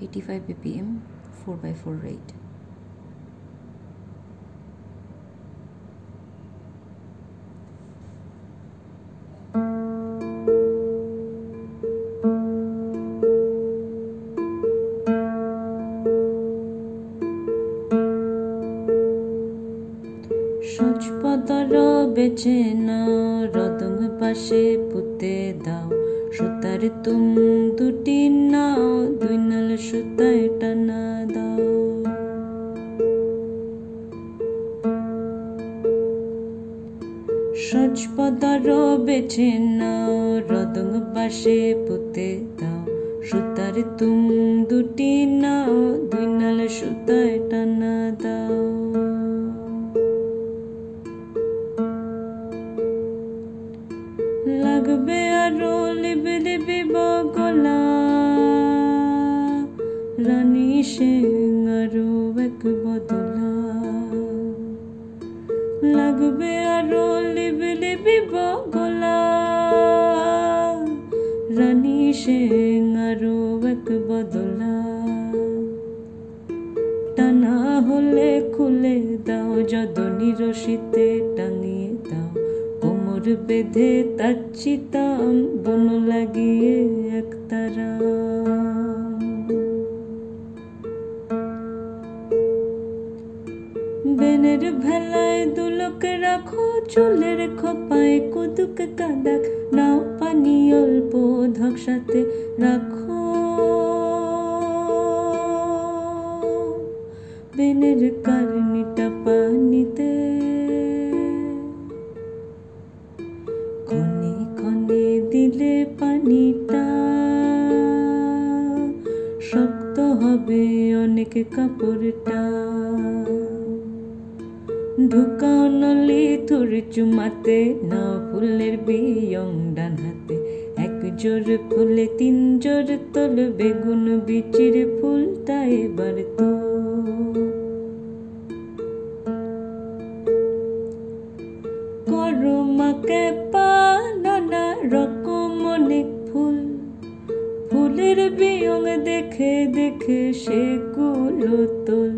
85 ppm 4x4 rate. সচপদর বেছে নাও রদং পাশে পুঁতে দাও। সুতার তুম দুটি নাও, দুই নাল সুতায় টানা দাও। সচপদর বেছে নাও, রদং পাশে পুঁতে দাও। সুতার তুম দুটি নাও, দুই নাল সুতায় টানা দাও। লিবি লিবি বগলা, রানী সিং আরও এক বদলা। লাগবে আরও লিবি লিবি বগলা, রানী সিং আরও এক বদলা। টানা হলে খুলে দাও যদনি রশিতে কোমর বেঁধে তার চিতাম বন লাগিয়ে একতারা বেনের ভেলায় দুলক রাখো, চুলের খোপায় কুদুক কাদাক, নাও পানি অল্প ধকসাতে রাখো। বেনের কারণিটা পানিটা শক্ত হবে অনেক কাপড়টা। ঢুকাও নলি থুর চুমাতে না ফুলের বিয়ং ডান হাতে। এক জোর ফুলে, তিন জোর তোল, বেগুন বিচির ফুলটা এবার তো করো মাকে পা, নানা রকম ফুলের বিয়ং দেখে দেখে সেগুলো তোল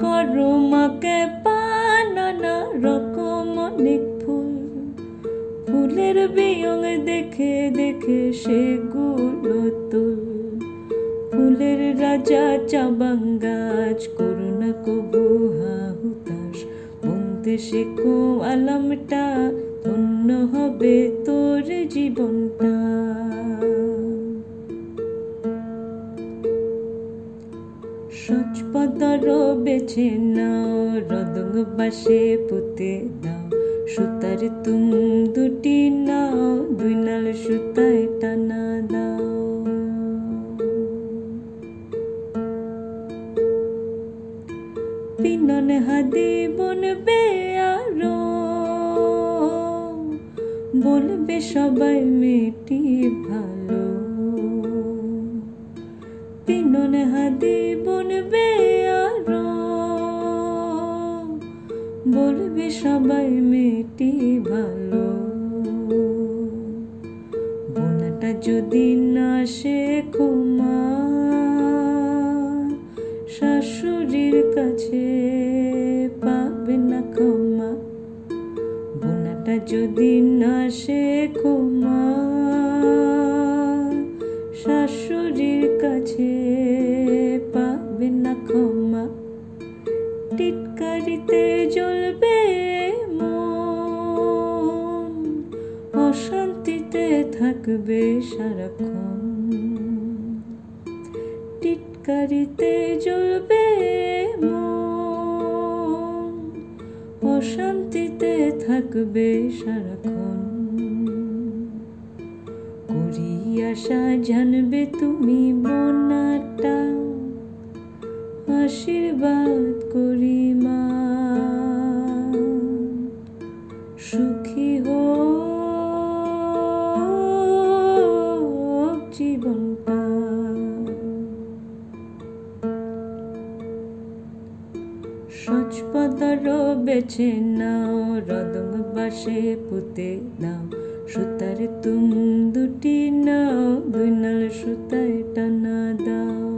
করো মাকে পা নানা রকম অনেক ফুল ফুলের বিয়ং দেখে দেখে সেগুলো তোল ফুলের রাজা চাবাং গাছ করুণা কবু হুতাশ বলতে শেখো আলামটা ধন্য হবে তোর জীবনটা সচপদর বেছে নাও রদং বাসে পুঁতে দাও। সুতার তুম দুটি নাও, দুই নাল সুতায় টানা দাও। পিনন হাদি বনবে আরও বলবে সবাই মেয়েটি ভালো। বনবে আরও বলবে সবাই মেয়েটি ভালো। বোনাটা যদি না মা শাশুড়ির কাছে পাবে না ক্ষমা। বোনাটা যদি না মা থাকবে সারাক্ষণ। টিটকারিতে জ্বলবে অশান্তিতে থাকবে সারাক্ষণ। করি আশা জানবে তুমি বোনাটা আশীর্বাদ করি মা সুখী হোক চাদরও বেছে নাও, রদম বাসে পুতে দাও। সুতার তুম দুটি নাও, দুই নাল সুতায় টানা দাও।